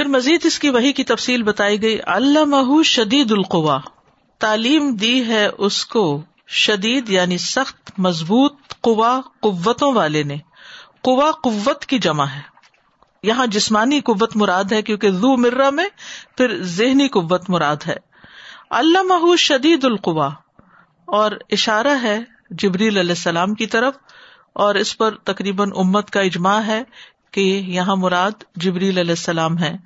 پھر مزید اس کی وہی کی تفصیل بتائی گئی۔ اللہ شدید القوا تعلیم دی ہے اس کو شدید یعنی سخت، مضبوط قوا قوتوں والے نے۔ قوا قوت کی جمع ہے۔ یہاں جسمانی قوت مراد ہے کیونکہ زو مرا میں پھر ذہنی قوت مراد ہے۔ اللہ شدید القوا اور اشارہ ہے جبریل علیہ السلام کی طرف اور اس پر تقریباً امت کا اجماع ہے کہ یہاں مراد جبریل علیہ السلام ہے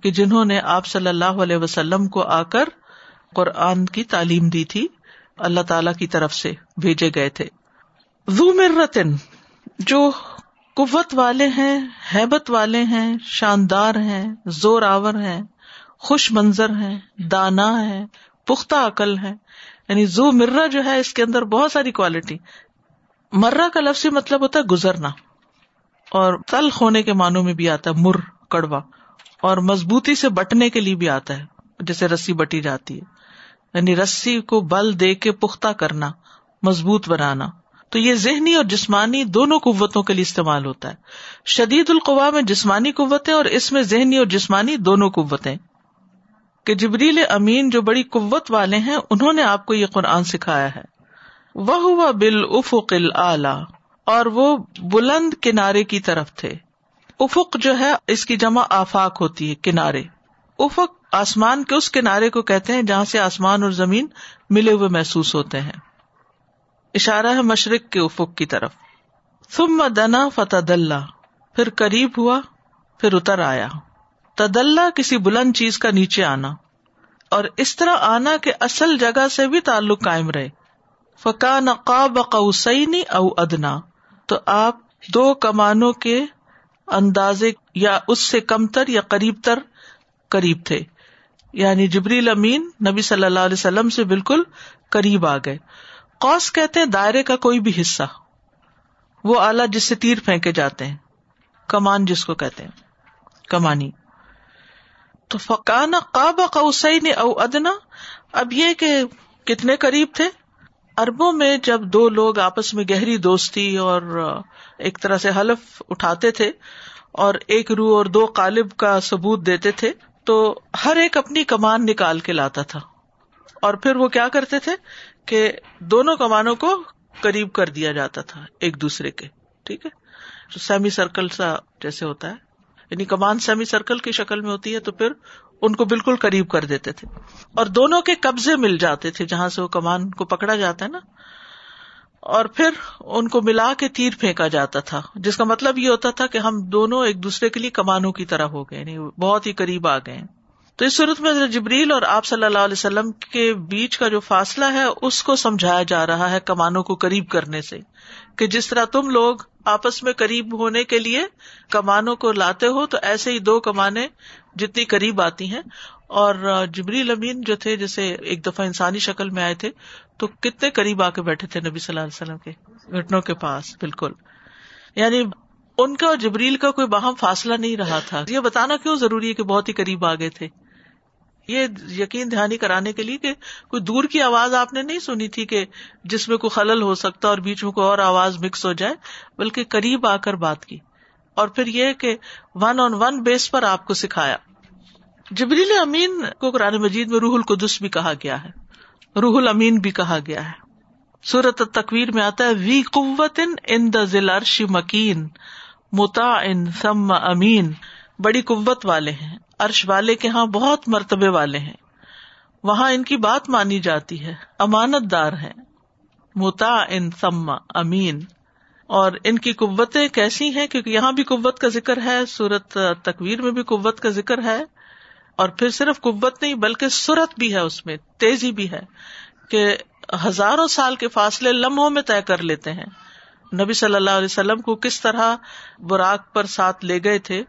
کہ جنہوں نے آپ صلی اللہ علیہ وسلم کو آ کر قرآن کی تعلیم دی تھی، اللہ تعالی کی طرف سے بھیجے گئے تھے۔ زو مرتن، جو قوت والے ہیں ہیبت والے ہیں، شاندار ہیں، زور آور ہیں، خوش منظر ہیں، دانا ہے پختہ عقل ہے یعنی زو مرا جو ہے، اس کے اندر بہت ساری کوالٹی مرا کا لفظ مطلب ہوتا ہے گزرنا۔ اور تلخ ہونے کے معنوں میں بھی آتا ہے، مر، کڑوا، اور مضبوطی سے بٹنے کے لیے بھی آتا ہے، جیسے رسی بٹی جاتی ہے۔ یعنی رسی کو بل دے کے پختہ کرنا، مضبوط بنانا۔ تو یہ ذہنی اور جسمانی دونوں قوتوں کے لیے استعمال ہوتا ہے۔ شدید القوا میں جسمانی قوتیں اور اس میں ذہنی اور جسمانی دونوں قوتیں۔ کہ جبریل امین جو بڑی قوت والے ہیں، انہوں نے آپ کو یہ قرآن سکھایا ہے۔ وہ ہوا بال افق اعلی اور وہ بلند کنارے کی طرف تھے۔ افق جو ہے، اس کی جمع آفاق ہوتی ہے، کنارے۔ افق آسمان کے اس کنارے کو کہتے ہیں جہاں سے آسمان اور زمین ملے ہوئے محسوس ہوتے ہیں۔ اشارہ ہے مشرق کے افق کی طرف۔ ثم دنا فتح پھر قریب ہوا، پھر اتر آیا۔ تدلہ کسی بلند چیز کا نیچے آنا۔ اور اس طرح آنا کہ اصل جگہ سے بھی تعلق قائم رہے۔ فکا نقاب قوسینی او ادنا۔ تو آپ دو کمانوں کے اندازے یا اس سے کم تر یا قریب تر قریب تھے۔ یعنی جبریل امین نبی صلی اللہ علیہ وسلم سے بالکل قریب آ گئے۔ قوس کہتے ہیں دائرے کا کوئی بھی حصہ۔ وہ آلہ جس سے تیر پھینکے جاتے ہیں۔ کمان جس کو کہتے ہیں۔ کمانی۔ تو فکانا قاب قوسین او ادنا۔ اب یہ کہ کتنے قریب تھے؟ اربوں میں جب دو لوگ آپس میں گہری دوستی اور ایک طرح سے حلف اٹھاتے تھے اور ایک روح اور دو قالب کا ثبوت دیتے تھے، تو ہر ایک اپنی کمان نکال کے لاتا تھا۔ اور پھر وہ کیا کرتے تھے کہ دونوں کمانوں کو قریب کر دیا جاتا تھا ایک دوسرے کے، ٹھیک ہے؟ سیمی سرکل سا جیسے ہوتا ہے۔ یعنی کمان سیمی سرکل کی شکل میں ہوتی ہے تو پھر ان کو بالکل قریب کر دیتے تھے اور دونوں کے قبضے مل جاتے تھے جہاں سے وہ کمان کو پکڑا جاتا ہے نا اور پھر ان کو ملا کے تیر پھینکا جاتا تھا جس کا مطلب یہ ہوتا تھا کہ ہم دونوں ایک دوسرے کے لیے کمانوں کی طرح ہو گئے یعنی بہت ہی قریب آ گئے۔ تو اس صورت میں جبریل اور آپ صلی اللہ علیہ وسلم کے بیچ کا جو فاصلہ ہے، اس کو سمجھایا جا رہا ہے کمانوں کو قریب کرنے سے کہ جس طرح تم لوگ آپس میں قریب ہونے کے لیے کمانوں کو لاتے ہو، تو ایسے ہی دو کمانے جتنی قریب آتی ہیں۔ اور جبری امین جو تھے، جیسے ایک دفعہ انسانی شکل میں آئے تھے، تو کتنے قریب آ کے بیٹھے تھے نبی صلی اللہ علیہ وسلم کے گھٹنوں کے پاس۔ بالکل۔ یعنی ان کا اور جبریل کا کوئی باہم فاصلہ نہیں رہا تھا۔ یہ بتانا کیوں ضروری ہے کہ بہت ہی قریب آ گئے تھے؟ یہ یقین دہانی کرانے کے لیے کہ کوئی دور کی آواز آپ نے نہیں سنی تھی کہ جس میں کوئی خلل ہو سکتا اور بیچ میں کوئی اور آواز مکس ہو جائے، بلکہ قریب آ کر بات کی۔ اور پھر یہ کہ ون آن ون بیس پر آپ کو سکھایا۔ جبریل امین کو قرآن مجید میں روح القدس بھی کہا گیا ہے۔ روح الامین بھی کہا گیا ہے۔ سورت تقویر میں آتا ہے، وی قوت ان دا ذلعرش مکین متا ان سم امین۔ بڑی قوت والے ہیں۔ عرش والے کے ہاں بہت مرتبے والے ہیں۔ وہاں ان کی بات مانی جاتی ہے۔ امانت دار ہے متا ان سما امین۔ اور ان کی قوتیں کیسی ہیں؟ کیونکہ یہاں بھی قوت کا ذکر ہے، سورت تکویر میں بھی قوت کا ذکر ہے۔ اور پھر صرف قوت نہیں، بلکہ سرت بھی ہے اس میں، تیزی بھی ہے کہ ہزاروں سال کے فاصلے لمحوں میں طے کر لیتے ہیں۔ نبی صلی اللہ علیہ وسلم کو کس طرح براق پر ساتھ لے گئے تھے؟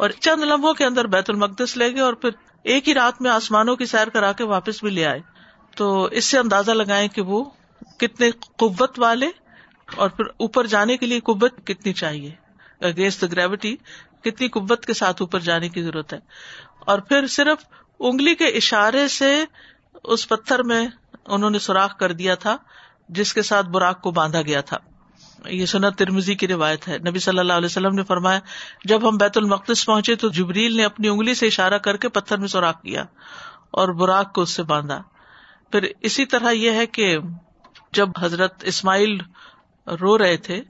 اور چند لمحوں کے اندر بیت المقدس لے گئے اور پھر ایک ہی رات میں آسمانوں کی سیر کرا کے واپس بھی لے آئے۔ تو اس سے اندازہ لگائے کہ وہ کتنے قوت والے اور پھر اوپر جانے کے لیے قوت کتنی چاہیے۔ اگینسٹ گریوٹی کتنی قوت کے ساتھ اوپر جانے کی ضرورت ہے۔ اور پھر صرف انگلی کے اشارے سے اس پتھر میں انہوں نے سوراخ کر دیا تھا، جس کے ساتھ براق کو باندھا گیا تھا۔ یہ سنت ترمزی کی روایت ہے۔ نبی صلی اللہ علیہ وسلم نے فرمایا، جب ہم بیت المقدس پہنچے تو جبریل نے اپنی انگلی سے اشارہ کر کے پتھر میں سوراخ کیا اور براق کو اس سے باندھا۔ پھر اسی طرح یہ ہے کہ جب حضرت اسماعیل رو رہے تھے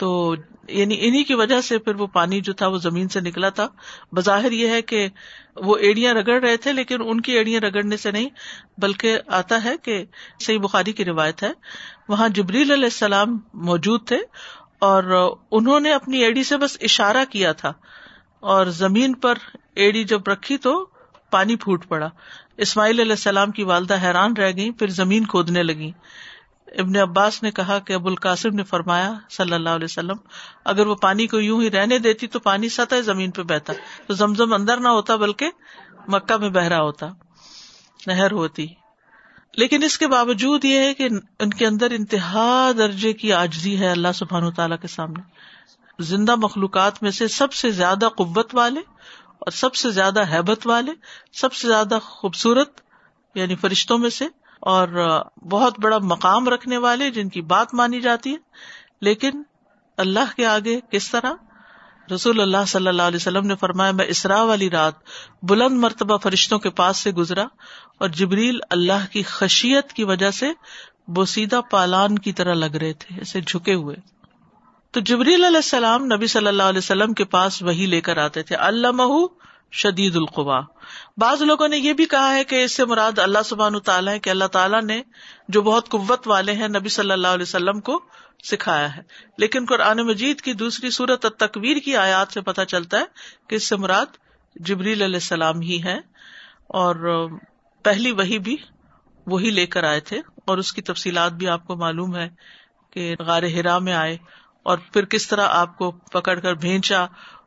تو یعنی انہیں کی وجہ سے پھر وہ پانی جو تھا وہ زمین سے نکلا تھا۔ بظاہر یہ ہے کہ وہ ایڑیاں رگڑ رہے تھے لیکن ان کی ایڑیاں رگڑنے سے نہیں، بلکہ آتا ہے کہ صحیح بخاری کی روایت ہے، وہاں جبریل علیہ السلام موجود تھے اور انہوں نے اپنی ایڑی سے بس اشارہ کیا تھا اور زمین پر ایڑی جب رکھی تو پانی پھوٹ پڑا۔ اسماعیل علیہ السلام کی والدہ حیران رہ گئی پھر زمین کھودنے لگی ابن عباس نے کہا کہ ابو القاسم نے فرمایا صلی اللہ علیہ وسلم، اگر وہ پانی کو یوں ہی رہنے دیتی تو پانی سطح زمین پہ بہتا، تو زمزم اندر نہ ہوتا بلکہ مکہ میں بہ رہا ہوتا، نہر ہوتی۔ لیکن اس کے باوجود یہ ہے کہ ان کے اندر انتہا درجے کی آجزی ہے اللہ سبحان تعالیٰ کے سامنے۔ زندہ مخلوقات میں سے سب سے زیادہ قوت والے اور سب سے زیادہ حیبت والے، سب سے زیادہ خوبصورت یعنی فرشتوں میں سے اور بہت بڑا مقام رکھنے والے جن کی بات مانی جاتی ہے۔ لیکن اللہ کے آگے کس طرح؟ رسول اللہ صلی اللہ علیہ وسلم نے فرمایا، میں اسرا والی رات بلند مرتبہ فرشتوں کے پاس سے گزرا اور جبریل اللہ کی خشیت کی وجہ سے بوسیدہ پالان کی طرح لگ رہے تھے ایسے جھکے ہوئے۔ تو جبریل علیہ السلام نبی صلی اللہ علیہ وسلم کے پاس وہی لے کر آتے تھے۔ اللہ شدید القوا۔ بعض لوگوں نے یہ بھی کہا ہے کہ اس سے مراد اللہ سبحان تعالیٰ ہے کہ اللہ تعالیٰ نے جو بہت قوت والے ہیں نبی صلی اللہ علیہ وسلم کو سکھایا ہے۔ لیکن قرآن مجید کی دوسری صورت تقویر کی آیات سے پتہ چلتا ہے کہ اس سے مراد جبریل علیہ السلام ہی ہے اور پہلی وہی بھی وہی لے کر آئے تھے۔ اور اس کی تفصیلات بھی آپ کو معلوم ہے کہ غار ہرا میں آئے اور پھر کس طرح آپ کو پکڑ کر بھیجا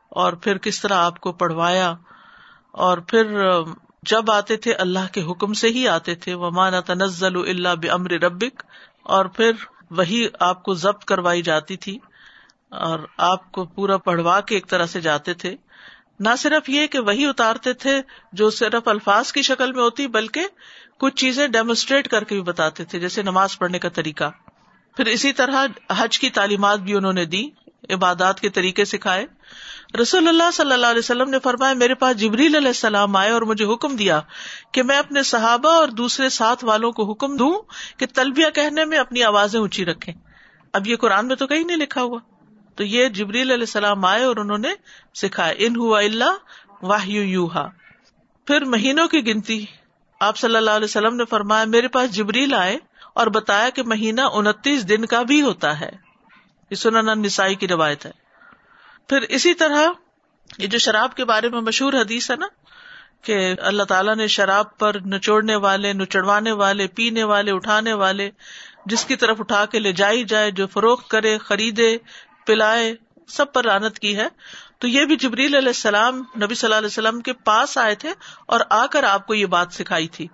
اور پھر کس طرح آپ کو پڑھوایا۔ اور پھر جب آتے تھے اللہ کے حکم سے ہی آتے تھے وہ مانا تنزل اللہ بمر ربک اور پھر وہی آپ کو ضبط کروائی جاتی تھی، اور آپ کو پورا پڑھوا کے ایک طرح سے جاتے تھے۔ نہ صرف یہ کہ وہی اتارتے تھے جو صرف الفاظ کی شکل میں ہوتی، بلکہ کچھ چیزیں ڈیمونسٹریٹ کر کے بھی بتاتے تھے، جیسے نماز پڑھنے کا طریقہ۔ پھر اسی طرح حج کی تعلیمات بھی انہوں نے دی۔ عبادات کے طریقے سکھائے۔ رسول اللہ صلی اللہ علیہ وسلم نے فرمایا، میرے پاس جبریل علیہ السلام آئے اور مجھے حکم دیا کہ میں اپنے صحابہ اور دوسرے ساتھ والوں کو حکم دوں کہ تلبیہ کہنے میں اپنی آوازیں اونچی رکھے اب یہ قرآن میں تو کہیں نہیں لکھا ہوا۔ تو یہ جبریل علیہ السلام آئے اور انہوں نے سکھایا، ان ہوا اللہ واہ یو پھر مہینوں کی گنتی، آپ صلی اللہ علیہ وسلم نے فرمایا، میرے پاس جبریل آئے اور بتایا کہ مہینہ انتیس دن کا بھی ہوتا ہے۔ یہ سنن نسائی کی روایت ہے۔ پھر اسی طرح یہ جو شراب کے بارے میں مشہور حدیث ہے نا کہ اللہ تعالیٰ نے شراب پر نچوڑنے والے، نچڑوانے والے، پینے والے، اٹھانے والے، جس کی طرف اٹھا کے لے جائی جائے، جو فروخت کرے، خریدے، پلائے، سب پر رانت کی ہے۔ تو یہ بھی جبریل علیہ السلام، نبی صلی اللہ علیہ وسلم کے پاس آئے تھے اور آ کر آپ کو یہ بات سکھائی تھی۔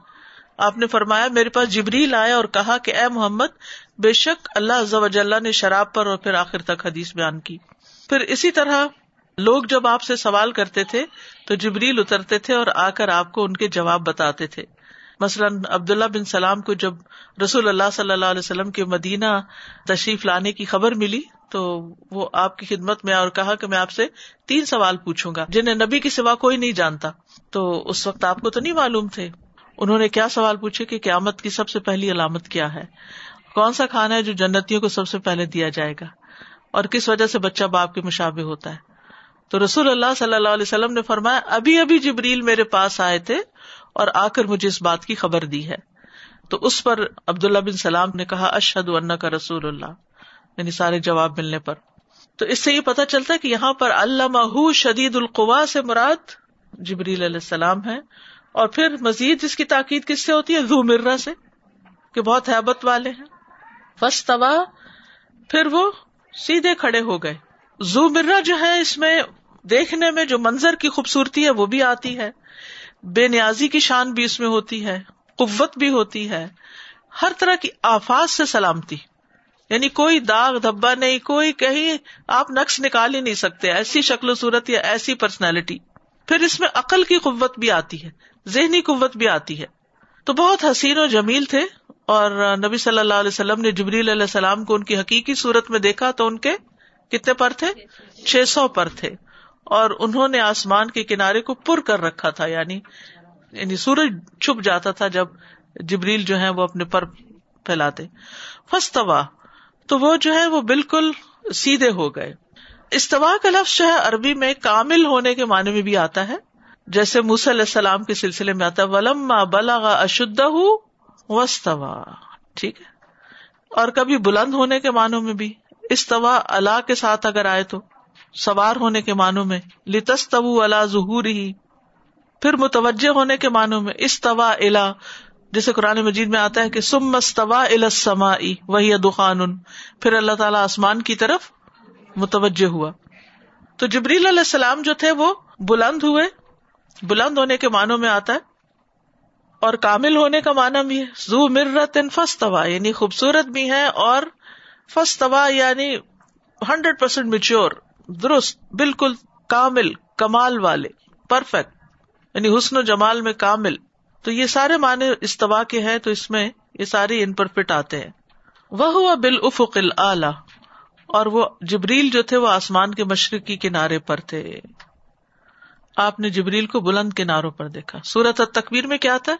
آپ نے فرمایا، میرے پاس جبریل آیا اور کہا کہ اے محمد بے شک اللہ نے شراب پر اور پھر آخر تک حدیث بیان کی۔ پھر اسی طرح لوگ جب آپ سے سوال کرتے تھے تو جبریل اترتے تھے اور آ کر آپ کو ان کے جواب بتاتے تھے۔ مثلاً عبداللہ بن سلام کو جب رسول اللہ صلی اللہ علیہ وسلم کے مدینہ تشریف لانے کی خبر ملی تو وہ آپ کی خدمت میں اور کہا کہ میں آپ سے تین سوال پوچھوں گا جنہیں نبی کی سوا کوئی نہیں جانتا۔ تو اس وقت آپ کو تو نہیں معلوم تھے۔ انہوں نے کیا سوال پوچھے کہ قیامت کی سب سے پہلی علامت کیا ہے؟ کون سا کھانا ہے جو جنتیوں کو سب سے پہلے دیا جائے گا؟ اور کس وجہ سے بچہ باپ کے مشابے ہوتا ہے؟ تو رسول اللہ صلی اللہ علیہ وسلم نے فرمایا، ابھی ابھی جبریل میرے پاس آئے تھے اور آ کر مجھے اس بات کی خبر دی ہے۔ تو اس پر عبداللہ بن سلام نے کہا اشد اللہ کا رسول اللہ۔ یعنی سارے جواب ملنے پر۔ تو اس سے یہ پتا چلتا ہے کہ یہاں پر اللہ شدید القوا سے مراد جبریل علیہ السلام ہے۔ اور پھر مزید جس کی تاکید کس سے ہوتی ہے؟ زو مرا سے، کہ بہت حیبت والے ہیں۔ فس توا پھر وہ سیدھے کھڑے ہو گئے۔ زو مرا جو ہے اس میں دیکھنے میں جو منظر کی خوبصورتی ہے وہ بھی آتی ہے۔ بے نیازی کی شان بھی اس میں ہوتی ہے، قوت بھی ہوتی ہے۔ ہر طرح کی آفات سے سلامتی۔ یعنی کوئی داغ دھبا نہیں، کوئی کہیں آپ نقش نکال ہی نہیں سکتے۔ ایسی شکل و صورت یا ایسی پرسنالٹی پھر اس میں عقل کی قوت بھی آتی ہے، ذہنی قوت بھی آتی ہے۔ تو بہت حسین و جمیل تھے اور نبی صلی اللہ علیہ وسلم نے جبریل علیہ السلام کو ان کی حقیقی صورت میں دیکھا تو ان کے کتنے پر تھے؟ چھ سو پر تھے۔ اور انہوں نے آسمان کے کنارے کو پر کر رکھا تھا یعنی یعنی سورج چھپ جاتا تھا جب جبریل جو ہے وہ اپنے پر پھیلاتے۔ فستوا تو وہ جو ہے وہ بالکل سیدھے ہو گئے۔ استوا کا لفظ جو ہے عربی میں کامل ہونے کے معنی میں بھی آتا ہے۔ جیسے موس علیہ السلام کے سلسلے میں آتا ہے ولم بلا اشدہ وسطوا ٹھیک ہے؟ اور کبھی بلند ہونے کے معنوں میں بھی۔ استوا، اللہ کے ساتھ اگر آئے تو۔ سوار ہونے کے معنوں میں۔ لتست اللہ ظہور ہی پھر متوجہ ہونے کے معنوں میں۔ استوا الا جیسے قرآن مجید میں آتا ہے کہ سم مستوا السما وہی دخان۔ پھر اللہ تعالیٰ آسمان کی طرف متوجہ ہوا۔ تو جبریل علیہ السلام جو تھے وہ بلند ہوئے۔ بلند ہونے کے معنوں میں آتا ہے۔ اور کامل ہونے کا معنی بھی ہے۔ زو مرت ان فستوا یعنی خوبصورت بھی ہے اور فستوا یعنی ہنڈریڈ پرسینٹ میچور درست، بالکل کامل، کمال والے، پرفیکٹ یعنی حسن و جمال میں کامل۔ تو یہ سارے معنی استوا کے ہیں، تو اس میں یہ سارے ان پر فٹ آتے ہیں۔ وہ ہوا بال افق اعلی اور وہ جبریل جو تھے، وہ آسمان کے مشرقی کنارے پر تھے۔ آپ نے جبریل کو بلند کناروں پر دیکھا۔ سورت تکبیر میں کیا تھا؟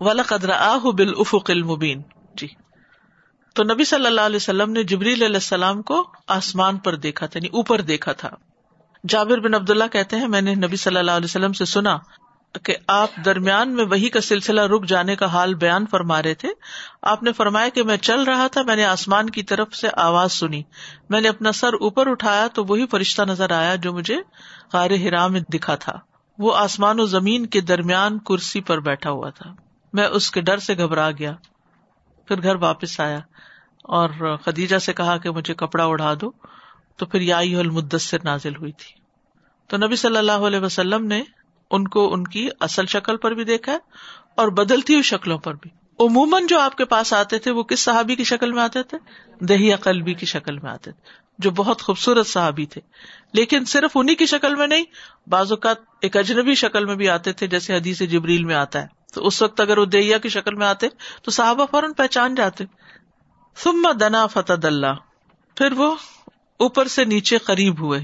ولا قدر آہ بال افق المبین جی۔ تو نبی صلی اللہ علیہ وسلم نے جبریل علیہ السلام کو آسمان پر دیکھا تھا یعنی اوپر دیکھا تھا۔ جابر بن عبد اللہ کہتے ہیں، میں نے نبی صلی اللہ علیہ وسلم سے سنا کہ آپ درمیان میں وہی کا سلسلہ رک جانے کا حال بیان فرما رہے تھے۔ آپ نے فرمایا کہ میں چل رہا تھا، میں نے آسمان کی طرف سے آواز سنی۔ میں نے اپنا سر اوپر اٹھایا تو وہی فرشتہ نظر آیا جو مجھے غار ہرا میں دکھا تھا۔ وہ آسمان و زمین کے درمیان کرسی پر بیٹھا ہوا تھا۔ میں اس کے ڈر سے گھبرا گیا۔ پھر گھر واپس آیا اور خدیجہ سے کہا کہ مجھے کپڑا اڑا دو۔ تو پھر یا المدثر نازل ہوئی تھی۔ تو نبی صلی اللہ علیہ وسلم نے ان کو ان کی اصل شکل پر بھی دیکھا اور بدلتی ہوئی شکلوں پر بھی۔ عموماً جو آپ کے پاس آتے تھے وہ کس صحابی کی شکل میں آتے تھے؟ دہی قلبی کی شکل میں آتے تھے، جو بہت خوبصورت صحابی تھے۔ لیکن صرف انہیں کی شکل میں نہیں، بعض اوقات ایک اجنبی شکل میں بھی آتے تھے، جیسے حدیث جبریل میں آتا ہے۔ تو اس وقت اگر وہ دہیا کی شکل میں آتے تو صحابہ فوراً پہچان جاتے۔ ثم دنا فتح اللہ پھر وہ اوپر سے نیچے قریب ہوئے۔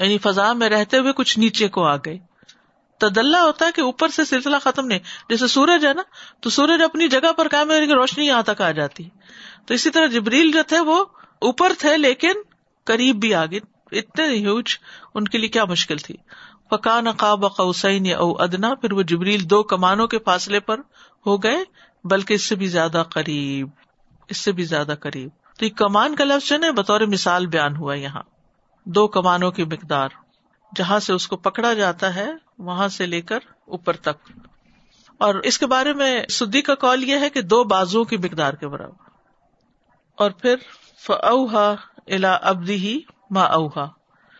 یعنی فضا میں رہتے ہوئے کچھ نیچے کو آ گئے۔ تدلہ ہوتا ہے کہ اوپر سے سلسلہ ختم نہیں، جیسے سورج ہے نا، تو سورج اپنی جگہ پر کام ہے روشنی یہاں تک آ جاتی۔ تو اسی طرح جبریل جو تھے وہ اوپر تھے، لیکن قریب بھی آ گئے اتنے ہیوج ان کے لیے کیا مشکل تھی۔ فقان قاب قوسین او ادنا، پھر وہ جبریل دو کمانوں کے فاصلے پر ہو گئے، بلکہ اس سے بھی زیادہ قریب، اس سے بھی زیادہ قریب۔ تو یہ کمان کا لفظ نا بطور مثال بیان ہوا یہاں۔ دو کمانوں کی مقدار، جہاں سے اس کو پکڑا جاتا ہے، وہاں سے لے کر اوپر تک۔ اور اس کے بارے میں سدی کا کال یہ ہے کہ دو بازو کی مقدار کے برابر۔ اور پھر فوہا الا ابدی ہی ما اوہا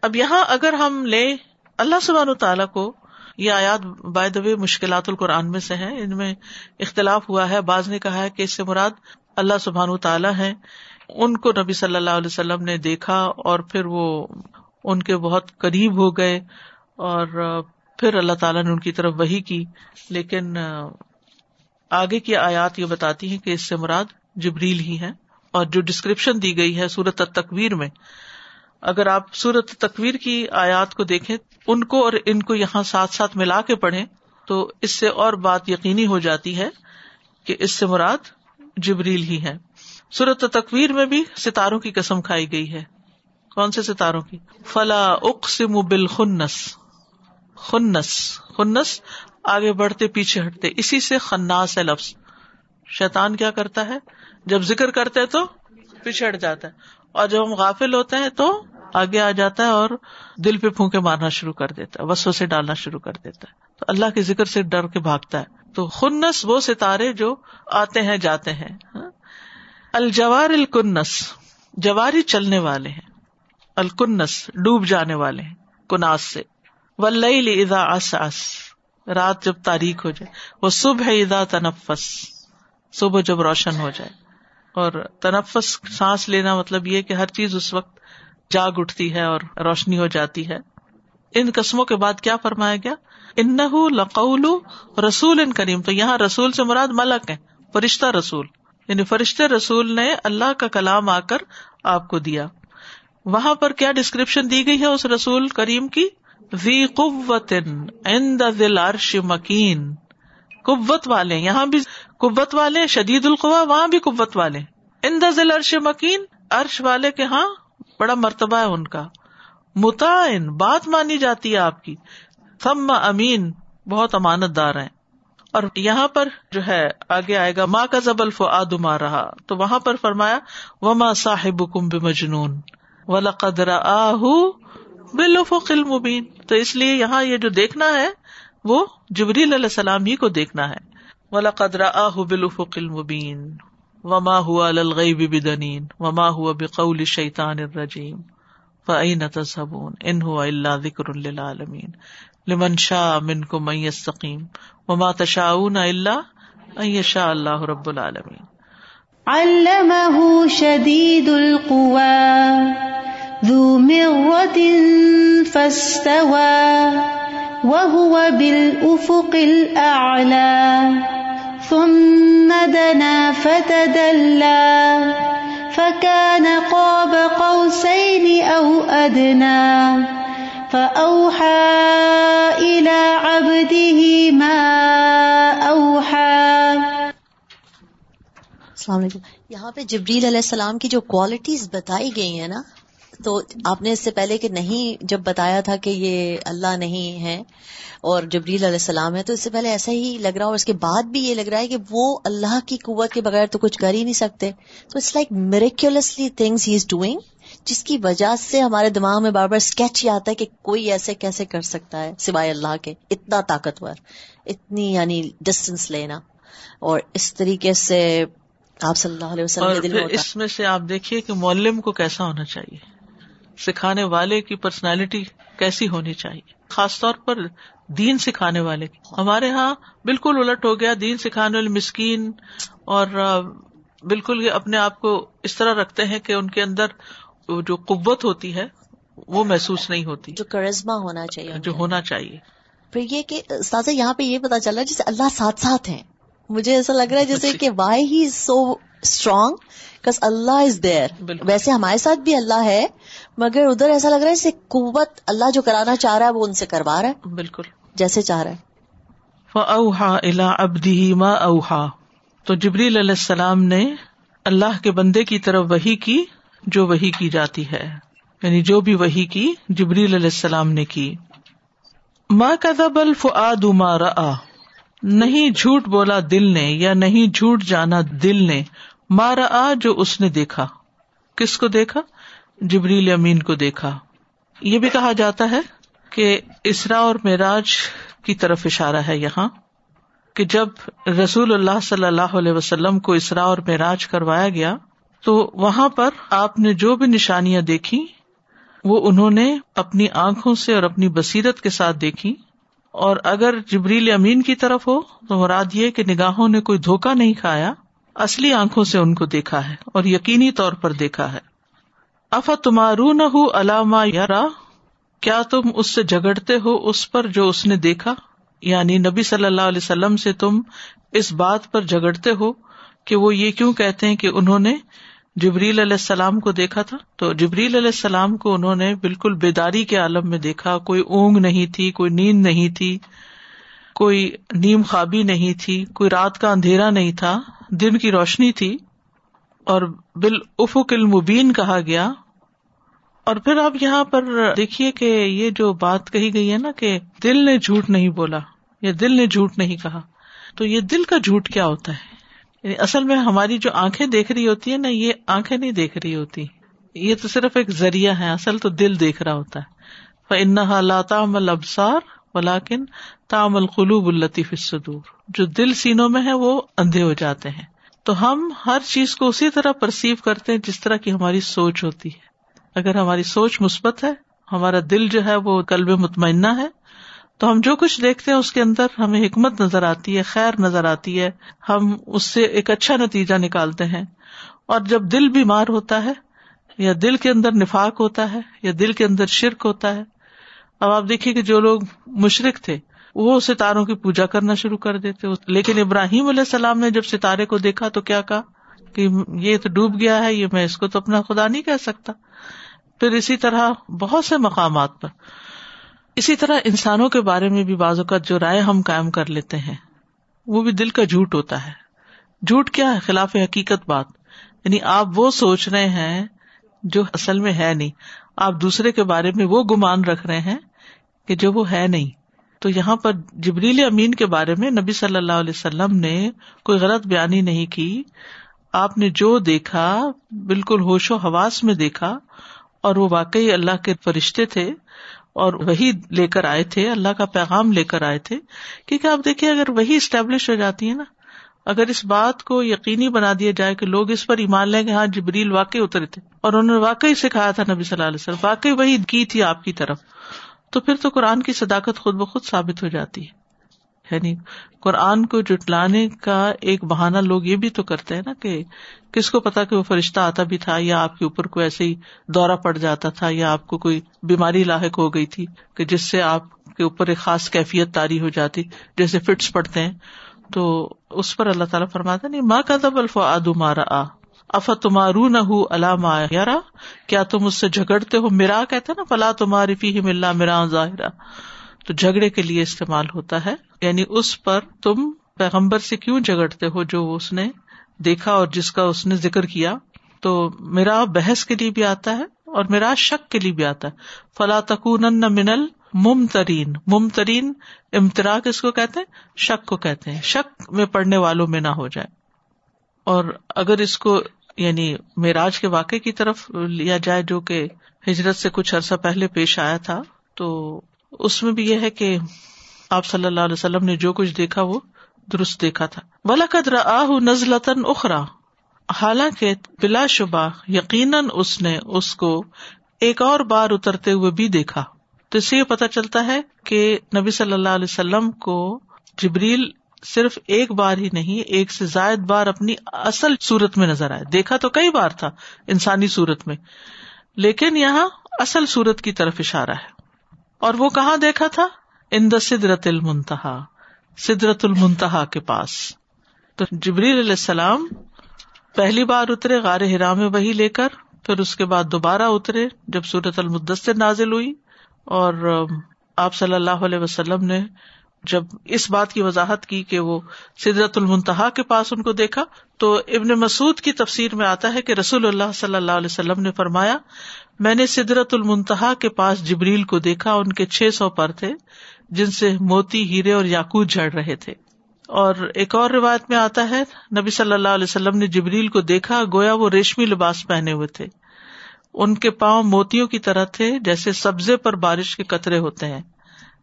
اب یہاں اگر ہم لے اللہ سبحان تعالیٰ کو یہ آیات بائد مشکلات القرآن میں سے ہے ان میں اختلاف ہوا ہے، بعض نے کہا ہے کہ اس سے مراد اللہ سبحان تعالیٰ ہے ان کو نبی صلی اللہ علیہ وسلم نے دیکھا اور پھر وہ ان کے بہت قریب ہو گئے اور پھر اللہ تعالیٰ نے ان کی طرف وہی کی۔ لیکن آگے کی آیات یہ بتاتی ہیں کہ اس سے مراد جبریل ہی ہے اور جو ڈسکرپشن دی گئی ہے سورت تکویر میں اگر آپ سورت تکویر کی آیات کو دیکھیں، ان کو اور ان کو یہاں ساتھ ساتھ ملا کے پڑھیں تو اس سے اور بات یقینی ہو جاتی ہے کہ اس سے مراد جبریل ہی ہے۔ سورت تکویر میں بھی ستاروں کی قسم کھائی گئی ہے۔ کون سے ستاروں کی؟ فلا اقسم بالخنس۔ خنس۔ خنس آگے بڑھتے، پیچھے ہٹتے۔ اسی سے خناس ہے لفظ۔ شیطان کیا کرتا ہے؟ جب ذکر کرتے تو پیچھے ہٹ جاتا ہے۔ اور جب ہم غافل ہوتے ہیں تو آگے آ جاتا ہے اور دل پہ پھونکے مارنا شروع کر دیتا ہے وسو سے ڈالنا شروع کر دیتا ہے۔ تو اللہ کے ذکر سے ڈر کے بھاگتا ہے۔ تو خنس وہ ستارے جو آتے ہیں، جاتے ہیں۔ ہاں؟ الجوار الکنس، جواری چلنے والے ہیں۔ الکنس، ڈوب جانے والے ہیں، کناس سے۔ ولی ادا اس رات جب تاریخ ہو جائے۔ وہ صبح ادا تنفس، صبح جب روشن ہو جائے۔ اور تنفس، سانس لینا مطلب یہ کہ ہر چیز اس وقت جاگ اٹھتی ہے اور روشنی ہو جاتی ہے۔ ان قسموں کے بعد کیا فرمایا گیا؟ ان لقول رسول ان کریم۔ تو یہاں رسول سے مراد ملک ہے فرشتہ رسول۔ یعنی فرشتے رسول نے اللہ کا کلام آ کر آپ کو دیا۔ وہاں پر کیا ڈسکرپشن دی گئی ہے اس رسول کریم کی؟ وی قوت دل عرش مکین۔ قوت والے، یہاں بھی قوت والے، شدید القوا، وہاں بھی قوت والے۔ ان ذیل عرش مکین، عرش والے کے ہاں بڑا مرتبہ ہے ان کا۔ متعین بات مانی جاتی ہے آپ کی۔ تھم امین، بہت امانت دار ہیں۔ اور یہاں پر جو ہے، آگے آئے گا ماں کا زبل فعاد مار رہا۔ تو وہاں پر فرمایا و ماں صاحب کم مجنون ولا قدر آہ بالفق المبین۔ تو اس لیے یہاں یہ جو دیکھنا ہے، وہ جبریل علیہ السلام ہی کو دیکھنا ہے۔ ولا قدر آہ بالفق المبین۔ وما ہوا الغیب بدنین وما ہوا بقول شیطان الرجیم فعین تصبون ان ہوا اللہ ذکر للعالمین لمن شاء منکم ان یستقیم وما تشاؤون الا ان یشاء اللہ رب العالمین علمه شدید القوى، ذو مرة فاستوى، وهو بالأفق الأعلى. ثم دنا فتدلى فكان قاب قوسين أو أدنى فأوحى إلى عبده ما أوحى السلام علیکم۔ یہاں پہ جبریل علیہ السلام کی جو کوالٹیز بتائی گئی ہیں نا تو آپ نے اس سے پہلے کہ نہیں جب بتایا تھا کہ یہ اللہ نہیں ہے اور جبریل علیہ السلام ہے تو اس سے پہلے ایسا ہی لگ رہا اور اس کے بعد بھی یہ لگ رہا ہے کہ وہ اللہ کی قوت کے بغیر تو کچھ کر ہی نہیں سکتے۔ تو it's like miraculously things he is doing جس کی وجہ سے ہمارے دماغ میں بار بار اسکیچ ہی آتا ہے کہ کوئی ایسے کیسے کر سکتا ہے سوائے اللہ کے۔ اتنا طاقتور اتنی یعنی ڈسٹینس لینا۔ اور اس طریقے سے آپ صلی اللہ علیہ وسلم اس میں سے آپ دیکھیے کہ مولم کو کیسا ہونا چاہیے۔ سکھانے والے کی پرسنالٹی کیسی ہونی چاہیے؟ خاص طور پر دین سکھانے والے کی۔ ہمارے یہاں بالکل الٹ ہو گیا دین سکھانے والے مسکین اور بالکل اپنے آپ کو اس طرح رکھتے ہیں کہ ان کے اندر جو قوت ہوتی ہے وہ محسوس نہیں ہوتی۔ جو کرزما ہونا چاہیے۔ جو ہونا چاہیے۔ پھر یہ کہ سازا یہاں پہ یہ پتا چل رہا ہے جیسے اللہ ساتھ ساتھ ہیں۔ مجھے ایسا لگ رہا ہے جیسے کہ وائی ہی سو اسٹرانگ کس اللہ از دیئر ویسے ہمارے ساتھ بھی اللہ ہے مگر ادھر ایسا لگ رہا ہے قوت اللہ جو کرانا چاہ رہا ہے وہ ان سے کروا رہا ہے۔ بالکل۔ جیسے چاہ رہا ہے۔ اوہا الا ابدی ما اوہا تو جبریل علیہ السلام نے اللہ کے بندے کی طرف وہی کی جو وہی کی جاتی ہے۔ یعنی جو بھی وہی کی جبریل علیہ السلام نے کی۔ ماں کا دبل فعاد ما را نہیں جھوٹ بولا دل نے یا نہیں جھوٹ جانا دل نے۔ مارا آ جو اس نے دیکھا۔ کس کو دیکھا؟ جبریل امین کو دیکھا۔ یہ بھی کہا جاتا ہے کہ اسرا اور معراج کی طرف اشارہ ہے یہاں کہ جب رسول اللہ صلی اللہ علیہ وسلم کو اسرا اور معراج کروایا گیا، تو وہاں پر آپ نے جو بھی نشانیاں دیکھی، وہ انہوں نے اپنی آنکھوں سے اور اپنی بصیرت کے ساتھ دیکھی۔ اور اگر جبریل امین کی طرف ہو، تو مراد یہ کہ نگاہوں نے کوئی دھوکا نہیں کھایا۔ اصلی آنکھوں سے ان کو دیکھا ہے اور یقینی طور پر دیکھا ہے۔ افا تمارو نہ علامہ یارا کیا تم اس سے جگڑتے ہو اس پر جو اس نے دیکھا؟ یعنی نبی صلی اللہ علیہ وسلم سے تم اس بات پر جگڑتے ہو کہ وہ یہ کیوں کہتے ہیں کہ انہوں نے جبریل علیہ السلام کو دیکھا تھا؟ تو جبریل علیہ السلام کو انہوں نے بالکل بیداری کے عالم میں دیکھا، کوئی اونگ نہیں تھی، کوئی نیند نہیں تھی، کوئی نیم خوابی نہیں تھی، کوئی رات کا اندھیرا نہیں تھا۔ دن کی روشنی تھی اور بال افق المبین کہا گیا۔ اور پھر آپ یہاں پر دیکھیے کہ یہ جو بات کہی گئی ہے نا کہ دل نے جھوٹ نہیں بولا یا دل نے جھوٹ نہیں کہا، تو یہ دل کا جھوٹ کیا ہوتا ہے؟ یعنی اصل میں ہماری جو آنکھیں دیکھ رہی ہوتی ہے نا، یہ آنکھیں نہیں دیکھ رہی ہوتی۔ یہ تو صرف ایک ذریعہ ہے، اصل تو دل دیکھ رہا ہوتا ہے۔ ان تام ابسار ولاکن تام القلوب الطیف صدور جو دل سینوں میں ہے وہ اندھے ہو جاتے ہیں۔ تو ہم ہر چیز کو اسی طرح پرسیو کرتے ہیں جس طرح کی ہماری سوچ ہوتی ہے۔ اگر ہماری سوچ مثبت ہے، ہمارا دل جو ہے وہ کلب مطمئنہ ہے، تو ہم جو کچھ دیکھتے ہیں اس کے اندر ہمیں حکمت نظر آتی ہے، خیر نظر آتی ہے۔ ہم اس سے ایک اچھا نتیجہ نکالتے ہیں۔ اور جب دل بیمار ہوتا ہے یا دل کے اندر نفاق ہوتا ہے یا دل کے اندر شرک ہوتا ہے اب آپ دیکھیے کہ جو لوگ مشرق تھے، وہ ستاروں کی پوجا کرنا شروع کر دیتے۔ لیکن ابراہیم علیہ السلام نے جب ستارے کو دیکھا تو کیا کہا کہ یہ تو ڈوب گیا ہے، یہ میں اس کو تو اپنا خدا نہیں کہہ سکتا۔ پھر اسی طرح بہت سے مقامات پر۔ اسی طرح انسانوں کے بارے میں بھی بعض اوقات جو رائے ہم قائم کر لیتے ہیں، وہ بھی دل کا جھوٹ ہوتا ہے۔ جھوٹ کیا ہے؟ خلاف حقیقت بات۔ یعنی آپ وہ سوچ رہے ہیں جو اصل میں ہے نہیں۔ آپ دوسرے کے بارے میں وہ گمان رکھ رہے ہیں کہ جو وہ ہے نہیں۔ تو یہاں پر جبریل امین کے بارے میں نبی صلی اللہ علیہ وسلم نے کوئی غلط بیانی نہیں کی۔ آپ نے جو دیکھا، بالکل ہوش و حواس میں دیکھا اور وہ واقعی اللہ کے فرشتے تھے اور وہی لے کر آئے تھے، اللہ کا پیغام لے کر آئے تھے۔ کیونکہ آپ دیکھیے اگر وہی اسٹیبلش ہو جاتی ہے نا، اگر اس بات کو یقینی بنا دیا جائے کہ لوگ اس پر ایمان لیں گے ہاں جبریل واقعی اترے تھے۔ اور انہوں نے واقعی سکھایا تھا نبی صلی اللہ علیہ وسلم، واقعی وہی کی تھی آپ کی طرف۔ تو پھر تو قرآن کی صداقت خود بخود ثابت ہو جاتی ہے۔ یعنی قرآن کو جٹلانے کا ایک بہانا لوگ یہ بھی تو کرتے ہیں نا کہ کس کو پتا کہ وہ فرشتہ آتا بھی تھا یا آپ کے اوپر کوئی ایسے ہی دورہ پڑ جاتا تھا یا آپ کو کوئی بیماری لاحق ہو گئی تھی کہ جس سے آپ کے اوپر ایک خاص کیفیت تاری ہو جاتی، جیسے فٹس پڑتے ہیں۔ تو اس پر اللہ تعالیٰ فرماتا نہیں ماں کا دب الف آدو مارا آ افا تمارو نہ ہوں اللہ یارا کیا تم اس سے جھگڑتے ہو؟ میرا کہتے نا فلاں تمہاری فی ملا میرا ظاہرا تو جھگڑے کے لیے استعمال ہوتا ہے۔ یعنی اس پر تم پیغمبر سے کیوں جھگڑتے ہو جو اس نے دیکھا اور جس کا اس نے ذکر کیا؟ تو میرا بحث کے لیے بھی آتا ہے اور میرا شک کے لیے بھی آتا ہے۔ فلا تکون منل ممترین ممترین امترا کس کو کہتے ہیں؟ شک کو کہتے ہیں۔ شک میں پڑھنے والوں میں نہ ہو جائے۔ اور اگر اس کو یعنی معراج کے واقعے کی طرف لیا جائے جو کہ ہجرت سے کچھ عرصہ پہلے پیش آیا تھا، تو اس میں بھی یہ ہے کہ آپ صلی اللہ علیہ وسلم نے جو کچھ دیکھا وہ درست دیکھا تھا۔ بلا قدر آہ نزلتن اخرا حالانکہ بلا شبہ یقیناً اس نے اس کو ایک اور بار اترتے ہوئے بھی دیکھا۔ تو اس سے یہ پتا چلتا ہے کہ نبی صلی اللہ علیہ وسلم کو جبریل صرف ایک بار ہی نہیں، ایک سے زائد بار اپنی اصل صورت میں نظر آئے۔ دیکھا تو کئی بار تھا انسانی صورت میں، لیکن یہاں اصل صورت کی طرف اشارہ ہے۔ اور وہ کہاں دیکھا تھا؟ ان سدرت المنتہا سدرت المنتہا کے پاس۔ تو جبریل علیہ السلام پہلی بار اترے، غار ہرا میں وہی لے کر، پھر اس کے بعد دوبارہ اترے جب سورت المدثر نازل ہوئی۔ اور آپ صلی اللہ علیہ وسلم نے جب اس بات کی وضاحت کی کہ وہ سدرت المنتہا کے پاس ان کو دیکھا تو ابن مسعد کی تفسیر میں آتا ہے کہ رسول اللہ صلی اللہ علیہ وسلم نے فرمایا، میں نے سدرت المنتہا کے پاس جبریل کو دیکھا، ان کے چھ سو پر تھے، جن سے موتی، ہیرے اور یاقوت جڑ رہے تھے۔ اور ایک اور روایت میں آتا ہے، نبی صلی اللہ علیہ وسلم نے جبریل کو دیکھا، گویا وہ ریشمی لباس پہنے ہوئے تھے۔ ان کے پاؤں موتیوں کی طرح تھے، جیسے سبزے پر بارش کے قطرے ہوتے ہیں۔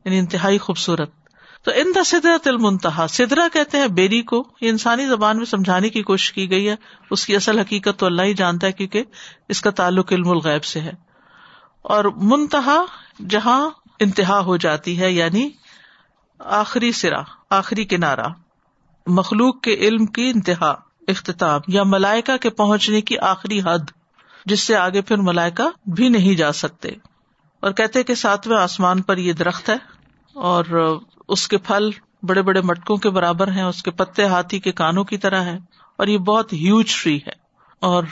یعنی انتہائی خوبصورت۔ تو ان دا سدرت المنتہا سدرا کہتے ہیں بیری کو۔ یہ انسانی زبان میں سمجھانے کی کوشش کی گئی ہے۔ اس کی اصل حقیقت تو اللہ ہی جانتا ہے کیونکہ اس کا تعلق علم الغیب سے ہے۔ اور منتہا جہاں انتہا ہو جاتی ہے یعنی آخری سرا آخری کنارا مخلوق کے علم کی انتہا، اختتام، یا ملائکا کے پہنچنے کی آخری حد، جس سے آگے پھر ملائکا بھی نہیں جا سکتے۔ اور کہتے کہ ساتویں آسمان پر یہ درخت ہے۔ اور اس کے پھل بڑے بڑے مٹکوں کے برابر ہیں، اس کے پتے ہاتھی کے کانوں کی طرح ہے اور یہ بہت ہیوج ٹری ہے۔ اور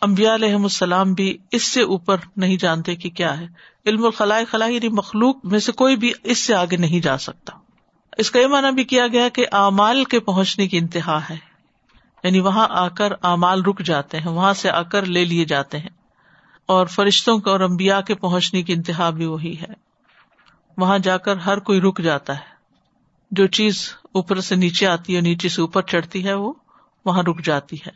امبیا علیہ السلام بھی اس سے اوپر نہیں جانتے کہ کیا ہے۔ علم الخلاء خلا یعنی مخلوق میں سے کوئی بھی اس سے آگے نہیں جا سکتا۔ اس کا یہ مانا بھی کیا گیا کہ اعمال کے پہنچنے کی انتہا ہے۔ یعنی وہاں آ کر اعمال رک جاتے ہیں، وہاں سے آ کر لے لیے جاتے ہیں۔ اور فرشتوں کو اور امبیا کے پہنچنے کی انتہا بھی وہی ہے۔ وہاں جا کر ہر کوئی رک جاتا ہے۔ جو چیز اوپر سے نیچے آتی ہے نیچے سے اوپر چڑھتی ہے، وہ وہاں رک جاتی ہے۔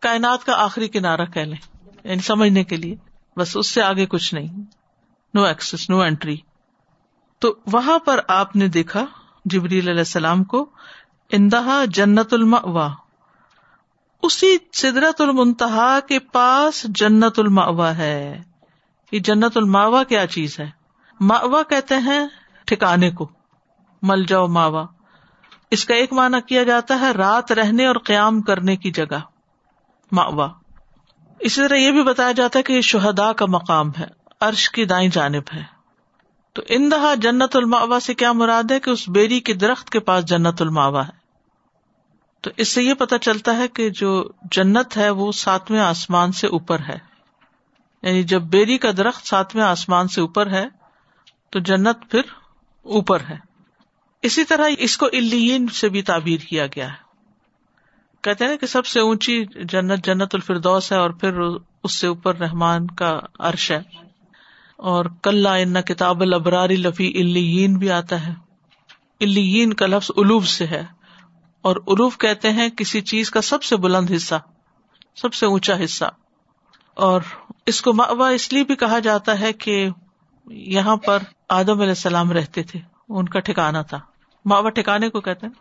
کائنات کا آخری کنارا کہہ لیں یعنی سمجھنے کے لیے۔ بس اس سے آگے کچھ نہیں۔ نو ایکس نو اینٹری تو وہاں پر آپ نے دیکھا جبریل علیہ السلام کو، اندہا جنت الما اسی سدرت المنتہا کے پاس جنت الما ہے۔ یہ جنت الماوا کیا چیز ہے؟ ماوا کہتے ہیں ٹھکانے کو۔ مل جاؤ ماوا۔ اس کا ایک معنی کیا جاتا ہے رات رہنے اور قیام کرنے کی جگہ ماوا اسی طرح یہ بھی بتایا جاتا ہے کہ یہ شہدا کا مقام ہے، عرش کی دائیں جانب ہے۔ تو اندہا جنت الماوا سے کیا مراد ہے کہ اس بیری کے درخت کے پاس جنت الماوا ہے۔ تو اس سے یہ پتا چلتا ہے کہ جو جنت ہے وہ ساتویں آسمان سے اوپر ہے۔ یعنی جب بیری کا درخت ساتویں آسمان سے اوپر ہے، تو جنت پھر اوپر ہے۔ اسی طرح اس کو الین سے بھی تعبیر کیا گیا ہے۔ کہتے ہیں کہ سب سے اونچی جنت جنت الفردوس ہے اور پھر اس سے اوپر رحمان کا عرش ہے۔ اور کل ان کتاب البراری لفی الین بھی آتا ہے۔ الین کا لفظ الوف سے ہے۔ اور الوف کہتے ہیں کسی چیز کا سب سے بلند حصہ، سب سے اونچا حصہ۔ اور اس کو ماوا اس لیے بھی کہا جاتا ہے کہ یہاں پر آدم علیہ السلام رہتے تھے، ان کا ٹھکانا تھا۔ ماوا ٹھکانے کو کہتے ہیں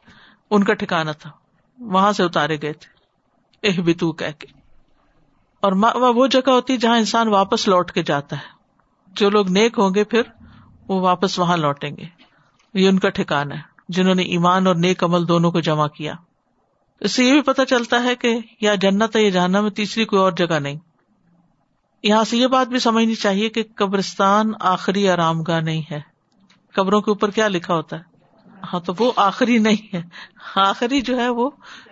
ان کا ٹھکانا تھا، وہاں سے اتارے گئے تھے۔ اہ بتو کہ اور ماوا وہ جگہ ہوتی جہاں انسان واپس لوٹ کے جاتا ہے۔ جو لوگ نیک ہوں گے پھر، وہ واپس وہاں لوٹیں گے۔ یہ ان کا ٹھکانا ہے، جنہوں نے ایمان اور نیک عمل دونوں کو جمع کیا۔ اس سے یہ بھی پتا چلتا ہے کہ یا جنت ہے یا جہانا میں تیسری کوئی اور جگہ نہیں۔ یہاں سے یہ بات بھی سمجھنی چاہیے کہ قبرستان آخری آرام گاہ نہیں ہے۔ قبروں کے اوپر کیا لکھا ہوتا ہے؟ ہاں تو وہ آخری نہیں ہے۔ آخری جو ہے وہ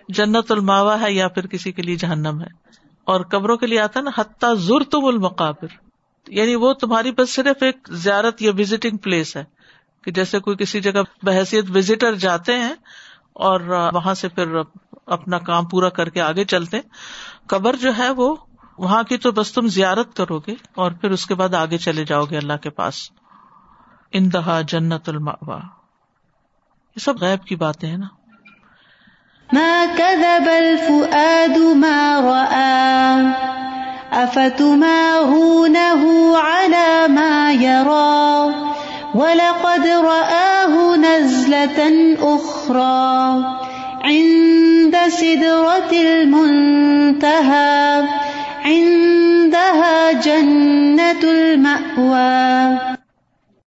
جنت الماوا ہے یا پھر کسی کے لیے جہنم ہے۔ اور قبروں کے لیے آتا ہے نا، حتیٰ ضرور تم المقابر۔ یعنی وہ تمہاری بس صرف ایک زیارت یا وزٹنگ پلیس ہے۔ کہ جیسے کوئی کسی جگہ بحثیت وزٹر جاتے ہیں اور وہاں سے پھر اپنا کام پورا کر کے آگے چلتے قبر جو ہے وہ وہاں کی تو بس تم زیارت کرو گے اور پھر اس کے بعد آگے چلے جاؤ گے اللہ کے پاس۔ اندہا جنت الماوا یہ سب غیب کی باتیں ہیں نا۔ ما كذب الفؤاد ما رأى أفتمارونه على ما يرى، ولقد رآه نزلة أخرى عند سدرة المنتهى، عندها جنة المأوى.